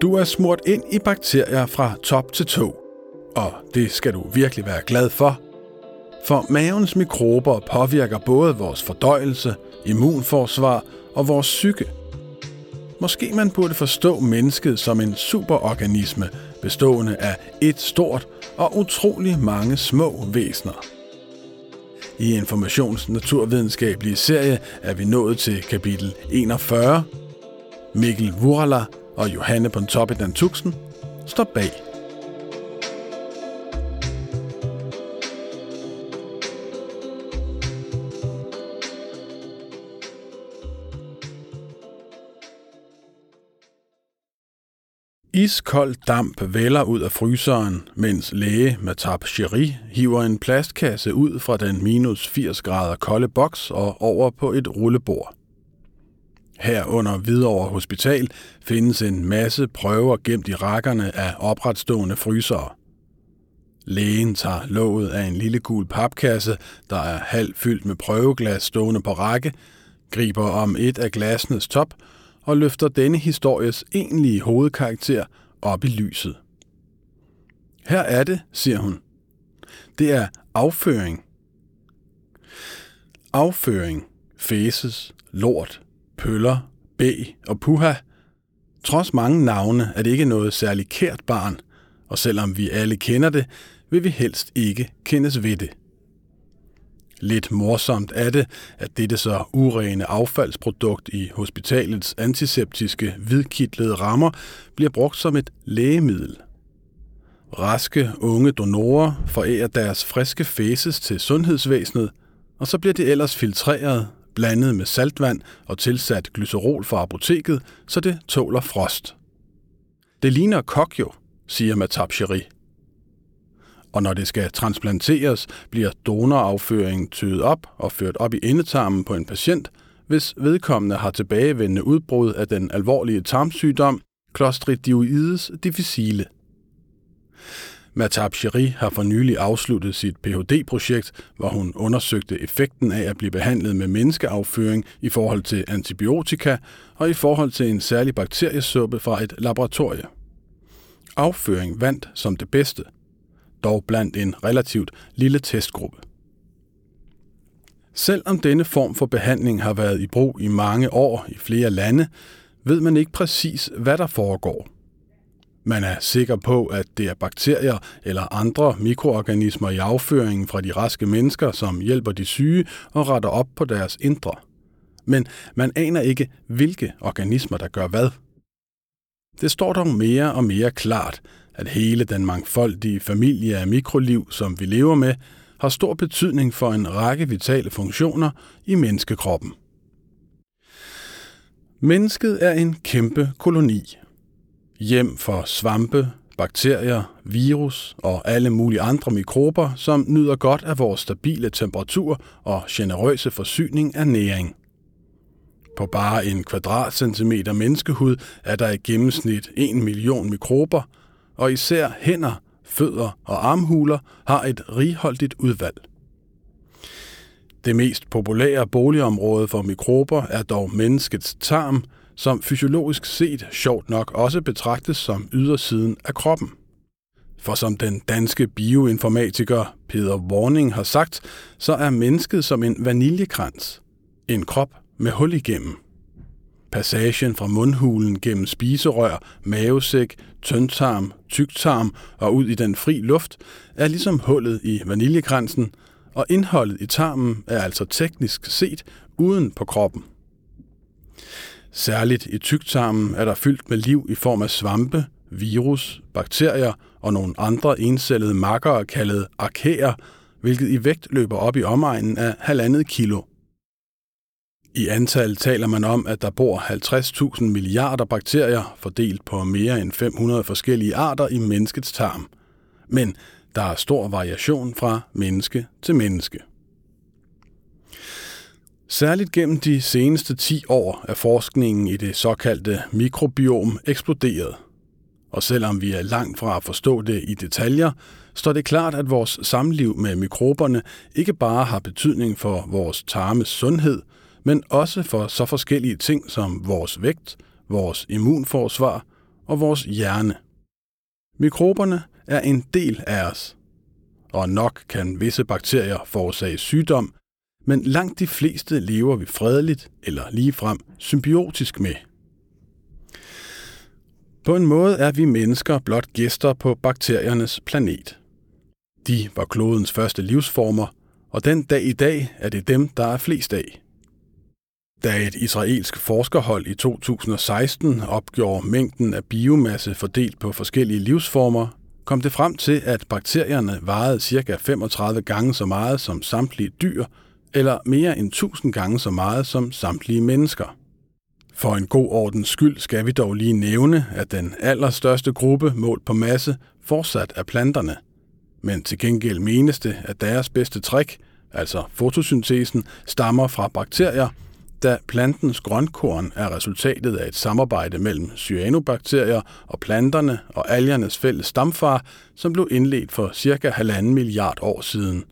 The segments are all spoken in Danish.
Du er smurt ind i bakterier fra top til tå, og det skal du virkelig være glad for. For mavens mikrober påvirker både vores fordøjelse, immunforsvar og vores psyke. Måske man burde forstå mennesket som en superorganisme bestående af et stort og utrolig mange små væsener. I Informations naturvidenskabelige serie er vi nået til kapitel 41. Mikkel Wurala og Johanne Pontoppidan Tuxen står bag. Iskold damp vælger ud af fryseren, mens læge Matab Cheri hiver en plastkasse ud fra den minus 80 grader kolde boks og over på et rullebord. Her under Hvidovre Hospital findes en masse prøver gemt i rækkerne af opretstående frysere. Lægen tager låget af en lille gul papkasse, der er halvt fyldt med prøveglas stående på række, griber om et af glasenes top og løfter denne histories egentlige hovedkarakter op i lyset. Her er det, siger hun. Det er afføring. Afføring, fæses, lort, pøller, B og puha. Trods mange navne er det ikke noget særligt kært barn, og selvom vi alle kender det, vil vi helst ikke kendes ved det. Lidt morsomt er det, at dette så urene affaldsprodukt i hospitalets antiseptiske hvidkitlede rammer bliver brugt som et lægemiddel. Raske unge donorer forærer deres friske fæses til sundhedsvæsenet, og så bliver det ellers filtreret, blandet med saltvand og tilsat glycerol fra apoteket, så det tåler frost. Det ligner kok jo, siger Matab Cherie og når det skal transplanteres, bliver donorafføringen tøet op og ført op i endetarmen på en patient, hvis vedkommende har tilbagevendende udbrud af den alvorlige tarmsygdom Clostridioides difficile. Matab Cheri har for nylig afsluttet sit Ph.D.-projekt, hvor hun undersøgte effekten af at blive behandlet med menneskeafføring i forhold til antibiotika og i forhold til en særlig bakteriesuppe fra et laboratorie. Afføring vandt som det bedste – dog blandt en relativt lille testgruppe. Selvom denne form for behandling har været i brug i mange år i flere lande, ved man ikke præcis, hvad der foregår. Man er sikker på, at det er bakterier eller andre mikroorganismer i afføringen fra de raske mennesker, som hjælper de syge og retter op på deres indre. Men man aner ikke, hvilke organismer, der gør hvad. Det står dog mere og mere klart, at hele den mangfoldige familie af mikroliv, som vi lever med, har stor betydning for en række vitale funktioner i menneskekroppen. Mennesket er en kæmpe koloni. Hjem for svampe, bakterier, virus og alle mulige andre mikrober, som nyder godt af vores stabile temperatur og generøse forsyning af næring. På bare en kvadratcentimeter menneskehud er der i gennemsnit 1 million mikrober, og især hænder, fødder og armhuler har et righoldigt udvalg. Det mest populære boligområde for mikrober er dog menneskets tarm, som fysiologisk set sjovt nok også betragtes som ydersiden af kroppen. For som den danske bioinformatiker Peter Warning har sagt, så er mennesket som en vaniljekrans. En krop med hul igennem. Passagen fra mundhulen gennem spiserør, mavesæk, tyndtarm, tyktarm og ud i den fri luft er ligesom hullet i vaniljekransen, og indholdet i tarmen er altså teknisk set uden på kroppen. Særligt i tyktarmen er der fyldt med liv i form af svampe, virus, bakterier og nogle andre encellede makkere kaldet arkæer, hvilket i vægt løber op i omegnen af halvandet kilo. I antal taler man om, at der bor 50.000 milliarder bakterier fordelt på mere end 500 forskellige arter i menneskets tarm. Men der er stor variation fra menneske til menneske. Særligt gennem de seneste 10 år er forskningen i det såkaldte mikrobiom eksploderet. Og selvom vi er langt fra at forstå det i detaljer, står det klart, at vores samliv med mikroberne ikke bare har betydning for vores tarmes sundhed – men også for så forskellige ting som vores vægt, vores immunforsvar og vores hjerne. Mikroberne er en del af os, og nok kan visse bakterier forårsage sygdom, men langt de fleste lever vi fredeligt eller ligefrem symbiotisk med. På en måde er vi mennesker blot gæster på bakteriernes planet. De var klodens første livsformer, og den dag i dag er det dem, der er flest af. Da et israelsk forskerhold i 2016 opgjorde mængden af biomasse fordelt på forskellige livsformer, kom det frem til, at bakterierne vejede ca. 35 gange så meget som samtlige dyr, eller mere end 1000 gange så meget som samtlige mennesker. For en god ordens skyld skal vi dog lige nævne, at den allerstørste gruppe målt på masse fortsat er planterne. Men til gengæld menes det, at deres bedste trick, altså fotosyntesen, stammer fra bakterier, da plantens grønkorn er resultatet af et samarbejde mellem cyanobakterier og planterne og algernes fælles stamfar, som blev indledt for cirka halvanden milliard år siden.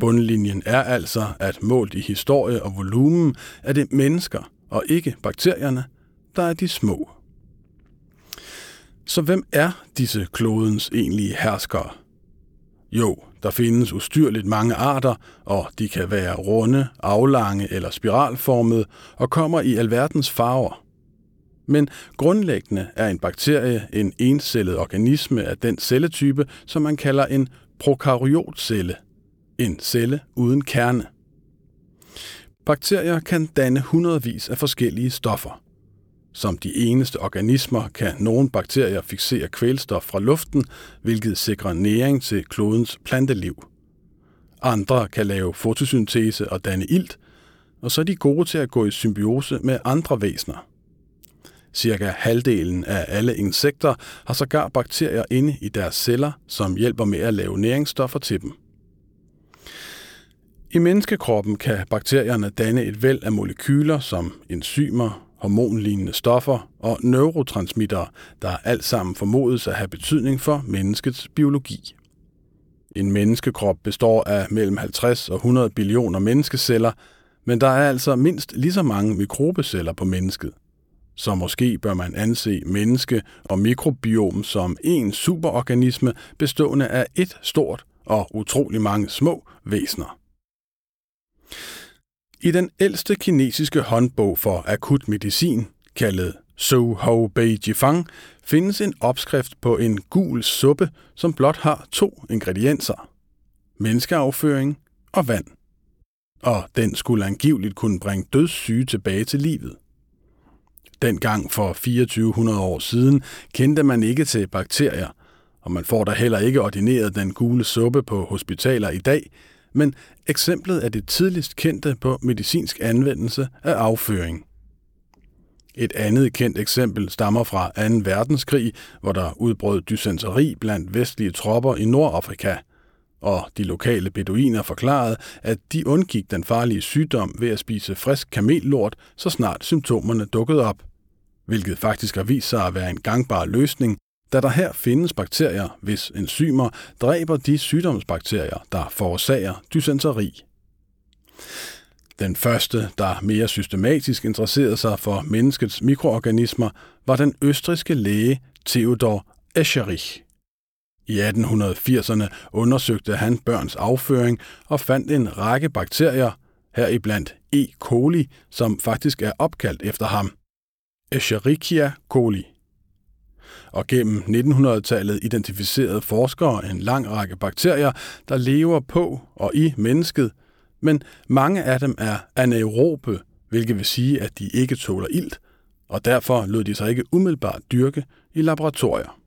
Bundlinjen er altså, at målt i historie og volumen er det mennesker, og ikke bakterierne, der er de små. Så hvem er disse klodens egentlige herskere? Jo, der findes ustyrligt mange arter, og de kan være runde, aflange eller spiralformede og kommer i alverdens farver. Men grundlæggende er en bakterie en encellet organisme af den celletype, som man kalder en prokaryotcelle, en celle uden kerne. Bakterier kan danne hundredvis af forskellige stoffer. Som de eneste organismer kan nogle bakterier fixere kvælstof fra luften, hvilket sikrer næring til klodens planteliv. Andre kan lave fotosyntese og danne ilt, og så er de gode til at gå i symbiose med andre væsener. Cirka halvdelen af alle insekter har sågar bakterier inde i deres celler, som hjælper med at lave næringsstoffer til dem. I menneskekroppen kan bakterierne danne et væld af molekyler som enzymer, hormonlignende stoffer og neurotransmittere, der alt sammen formodes at have betydning for menneskets biologi. En menneskekrop består af mellem 50 og 100 billioner menneskeceller, men der er altså mindst lige så mange mikrobeceller på mennesket. Så måske bør man anse menneske- og mikrobiom som en superorganisme bestående af et stort og utrolig mange små væsener. I den ældste kinesiske håndbog for akut medicin, kaldet Su Hou Bei Jifang, findes en opskrift på en gul suppe, som blot har to ingredienser. Menneskeafføring og vand. Og den skulle angiveligt kunne bringe dødssyge tilbage til livet. Dengang for 2400 år siden kendte man ikke til bakterier, og man får da heller ikke ordineret den gule suppe på hospitaler i dag, men eksemplet er det tidligst kendte på medicinsk anvendelse af afføring. Et andet kendt eksempel stammer fra 2. verdenskrig, hvor der udbrød dysenteri blandt vestlige tropper i Nordafrika, og de lokale beduiner forklarede, at de undgik den farlige sygdom ved at spise frisk kamellort, så snart symptomerne dukkede op, hvilket faktisk har vist sig at være en gangbar løsning da der her findes bakterier, hvis enzymer dræber de sygdomsbakterier, der forårsager dysenteri. Den første, der mere systematisk interesserede sig for menneskets mikroorganismer, var den østriske læge Theodor Escherich. I 1880'erne undersøgte han børns afføring og fandt en række bakterier, heriblandt E. coli, som faktisk er opkaldt efter ham. Escherichia coli og gennem 1900-tallet identificerede forskere en lang række bakterier, der lever på og i mennesket, men mange af dem er anaerobe, hvilket vil sige, at de ikke tåler ilt, og derfor lod de sig ikke umiddelbart dyrke i laboratorier.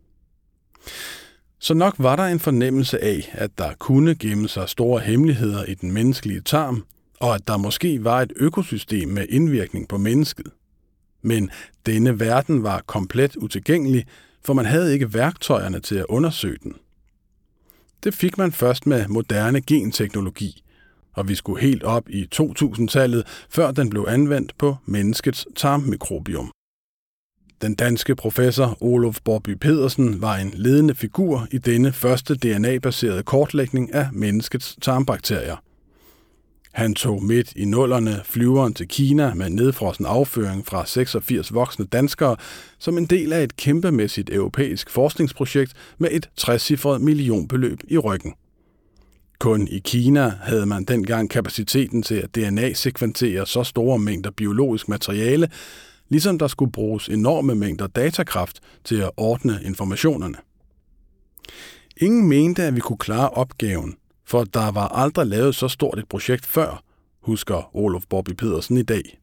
Så nok var der en fornemmelse af, at der kunne gemme sig store hemmeligheder i den menneskelige tarm, og at der måske var et økosystem med indvirkning på mennesket. Men denne verden var komplet utilgængelig, for man havde ikke værktøjerne til at undersøge den. Det fik man først med moderne genteknologi, og vi skulle helt op i 2000-tallet, før den blev anvendt på menneskets tarmmikrobium. Den danske professor Olof Borby Pedersen var en ledende figur i denne første DNA-baserede kortlægning af menneskets tarmbakterier. Han tog midt i nullerne flyveren til Kina med nedfrossen afføring fra 86 voksne danskere som en del af et kæmpemæssigt europæisk forskningsprojekt med et 60 millionbeløb i ryggen. Kun i Kina havde man dengang kapaciteten til at DNA-sekventere så store mængder biologisk materiale, ligesom der skulle bruges enorme mængder datakraft til at ordne informationerne. Ingen mente, at vi kunne klare opgaven, for der var aldrig lavet så stort et projekt før, husker Olof Bobby Pedersen i dag.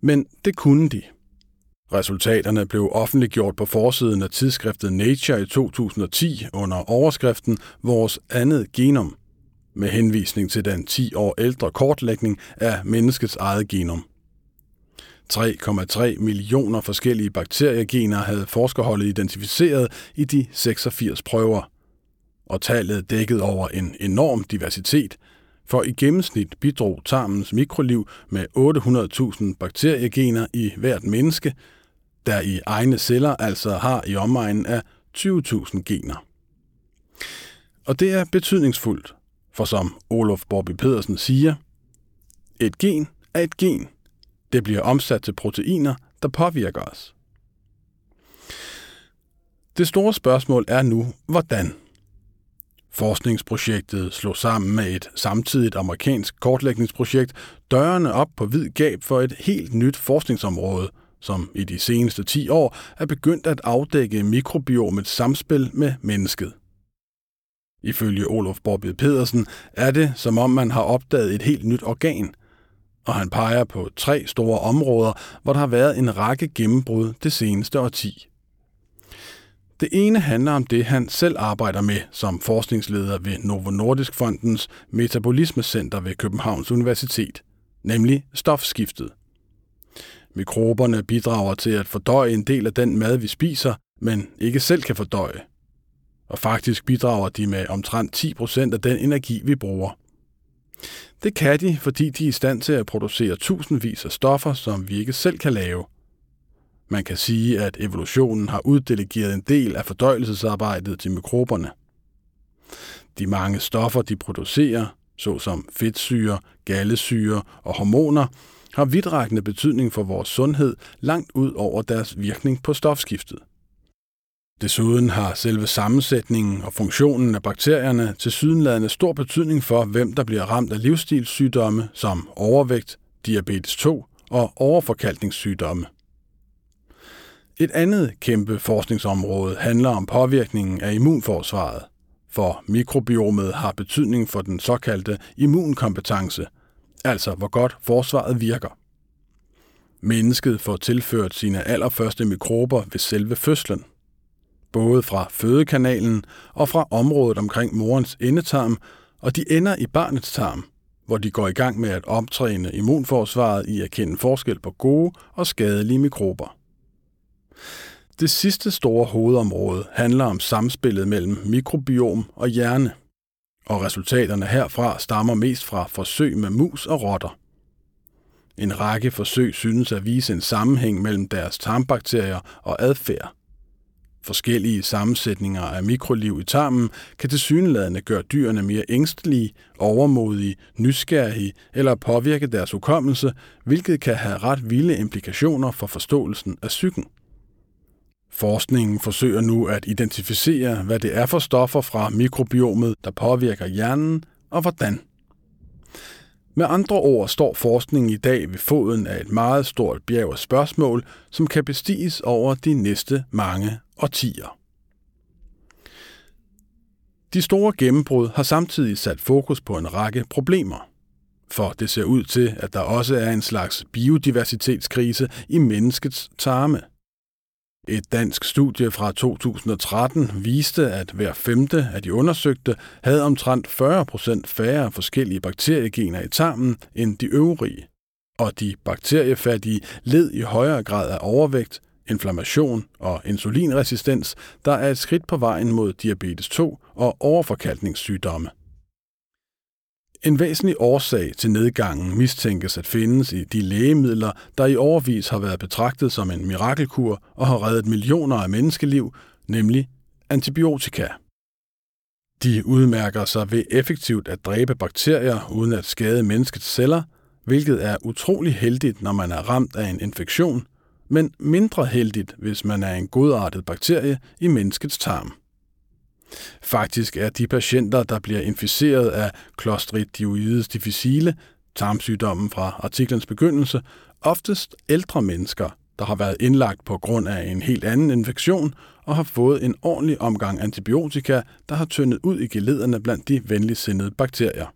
Men det kunne de. Resultaterne blev offentliggjort på forsiden af tidsskriftet Nature i 2010 under overskriften Vores andet genom, med henvisning til den 10 år ældre kortlægning af menneskets eget genom. 3,3 millioner forskellige bakteriegener havde forskerholdet identificeret i de 86 prøver. Og tallet dækkede over en enorm diversitet, for i gennemsnit bidrog tarmens mikroliv med 800.000 bakteriegener i hvert menneske, der i egne celler altså har i omegnen af 20.000 gener. Og det er betydningsfuldt, for som Olof Bobby Pedersen siger, et gen er et gen, det bliver omsat til proteiner, der påvirker os. Det store spørgsmål er nu, hvordan? Forskningsprojektet slog sammen med et samtidigt amerikansk kortlægningsprojekt dørene op på vid gab for et helt nyt forskningsområde, som i de seneste 10 år er begyndt at afdække mikrobiomets samspil med mennesket. Ifølge Olof Borbid Pedersen er det, som om man har opdaget et helt nyt organ – og han peger på tre store områder, hvor der har været en række gennembrud det seneste årti. Det ene handler om det, han selv arbejder med som forskningsleder ved Novo Nordisk Fondens Metabolismecenter ved Københavns Universitet, nemlig stofskiftet. Mikroberne bidrager til at fordøje en del af den mad, vi spiser, men ikke selv kan fordøje. Og faktisk bidrager de med omtrent 10% af den energi, vi bruger. Det kan de, fordi de er i stand til at producere tusindvis af stoffer, som vi ikke selv kan lave. Man kan sige, at evolutionen har uddelegeret en del af fordøjelsesarbejdet til mikroberne. De mange stoffer, de producerer, såsom fedtsyre, gallesyre og hormoner, har vidtrækkende betydning for vores sundhed langt ud over deres virkning på stofskiftet. Desuden har selve sammensætningen og funktionen af bakterierne til sydenladende stor betydning for, hvem der bliver ramt af livsstilssygdomme som overvægt, diabetes 2 og overforkalkningssygdomme. Et andet kæmpe forskningsområde handler om påvirkningen af immunforsvaret, for mikrobiomet har betydning for den såkaldte immunkompetence, altså hvor godt forsvaret virker. Mennesket får tilført sine allerførste mikrober ved selve fødslen – både fra fødekanalen og fra området omkring morens endetarm, og de ender i barnets tarm, hvor de går i gang med at optræne immunforsvaret i at kende forskel på gode og skadelige mikrober. Det sidste store hovedområde handler om samspillet mellem mikrobiom og hjerne, og resultaterne herfra stammer mest fra forsøg med mus og rotter. En række forsøg synes at vise en sammenhæng mellem deres tarmbakterier og adfærd. Forskellige sammensætninger af mikroliv i tarmen kan tilsyneladende gøre dyrene mere ængstelige, overmodige, nysgerrige eller påvirke deres hukommelse, hvilket kan have ret vilde implikationer for forståelsen af psyken. Forskningen forsøger nu at identificere, hvad det er for stoffer fra mikrobiomet, der påvirker hjernen, og hvordan. Med andre ord står forskningen i dag ved foden af et meget stort bjerg af spørgsmål, som kan bestiges over de næste mange årtier. De store gennembrud har samtidig sat fokus på en række problemer. For det ser ud til, at der også er en slags biodiversitetskrise i menneskets tarme – et dansk studie fra 2013 viste, at hver femte af de undersøgte havde omtrent 40 procent færre forskellige bakteriegener i tarmen end de øvrige, og de bakteriefattige led i højere grad af overvægt, inflammation og insulinresistens, der er et skridt på vejen mod diabetes 2 og overforkalkningssygdomme. En væsentlig årsag til nedgangen mistænkes at findes i de lægemidler, der i overvis har været betragtet som en mirakelkur og har reddet millioner af menneskeliv, nemlig antibiotika. De udmærker sig ved effektivt at dræbe bakterier uden at skade menneskets celler, hvilket er utrolig heldigt, når man er ramt af en infektion, men mindre heldigt, hvis man er en godartet bakterie i menneskets tarm. Faktisk er de patienter, der bliver inficeret af Clostridioides difficile, tarmsygdommen fra artiklens begyndelse, oftest ældre mennesker, der har været indlagt på grund af en helt anden infektion og har fået en ordentlig omgang antibiotika, der har tyndet ud i gelederne blandt de venligsindede bakterier.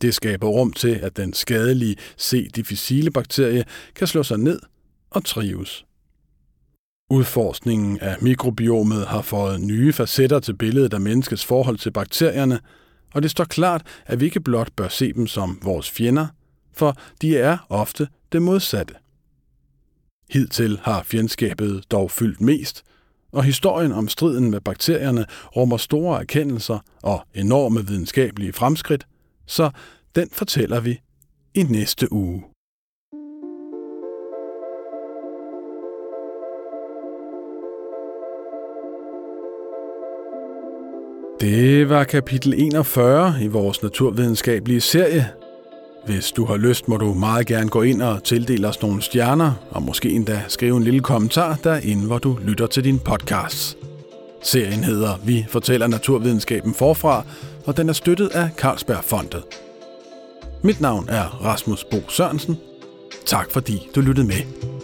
Det skaber rum til, at den skadelige C. difficile bakterie kan slå sig ned og trives. Udforskningen af mikrobiomet har fået nye facetter til billedet af menneskets forhold til bakterierne, og det står klart, at vi ikke blot bør se dem som vores fjender, for de er ofte det modsatte. Hidtil har fjendskabet dog fyldt mest, og historien om striden med bakterierne rummer store erkendelser og enorme videnskabelige fremskridt, så den fortæller vi i næste uge. Det var kapitel 41 i vores naturvidenskabelige serie. Hvis du har lyst, må du meget gerne gå ind og tildele os nogle stjerner, og måske endda skrive en lille kommentar derinde, hvor du lytter til din podcast. Serien hedder Vi fortæller naturvidenskaben forfra, og den er støttet af Carlsbergfondet. Mit navn er Rasmus Bo Sørensen. Tak fordi du lyttede med.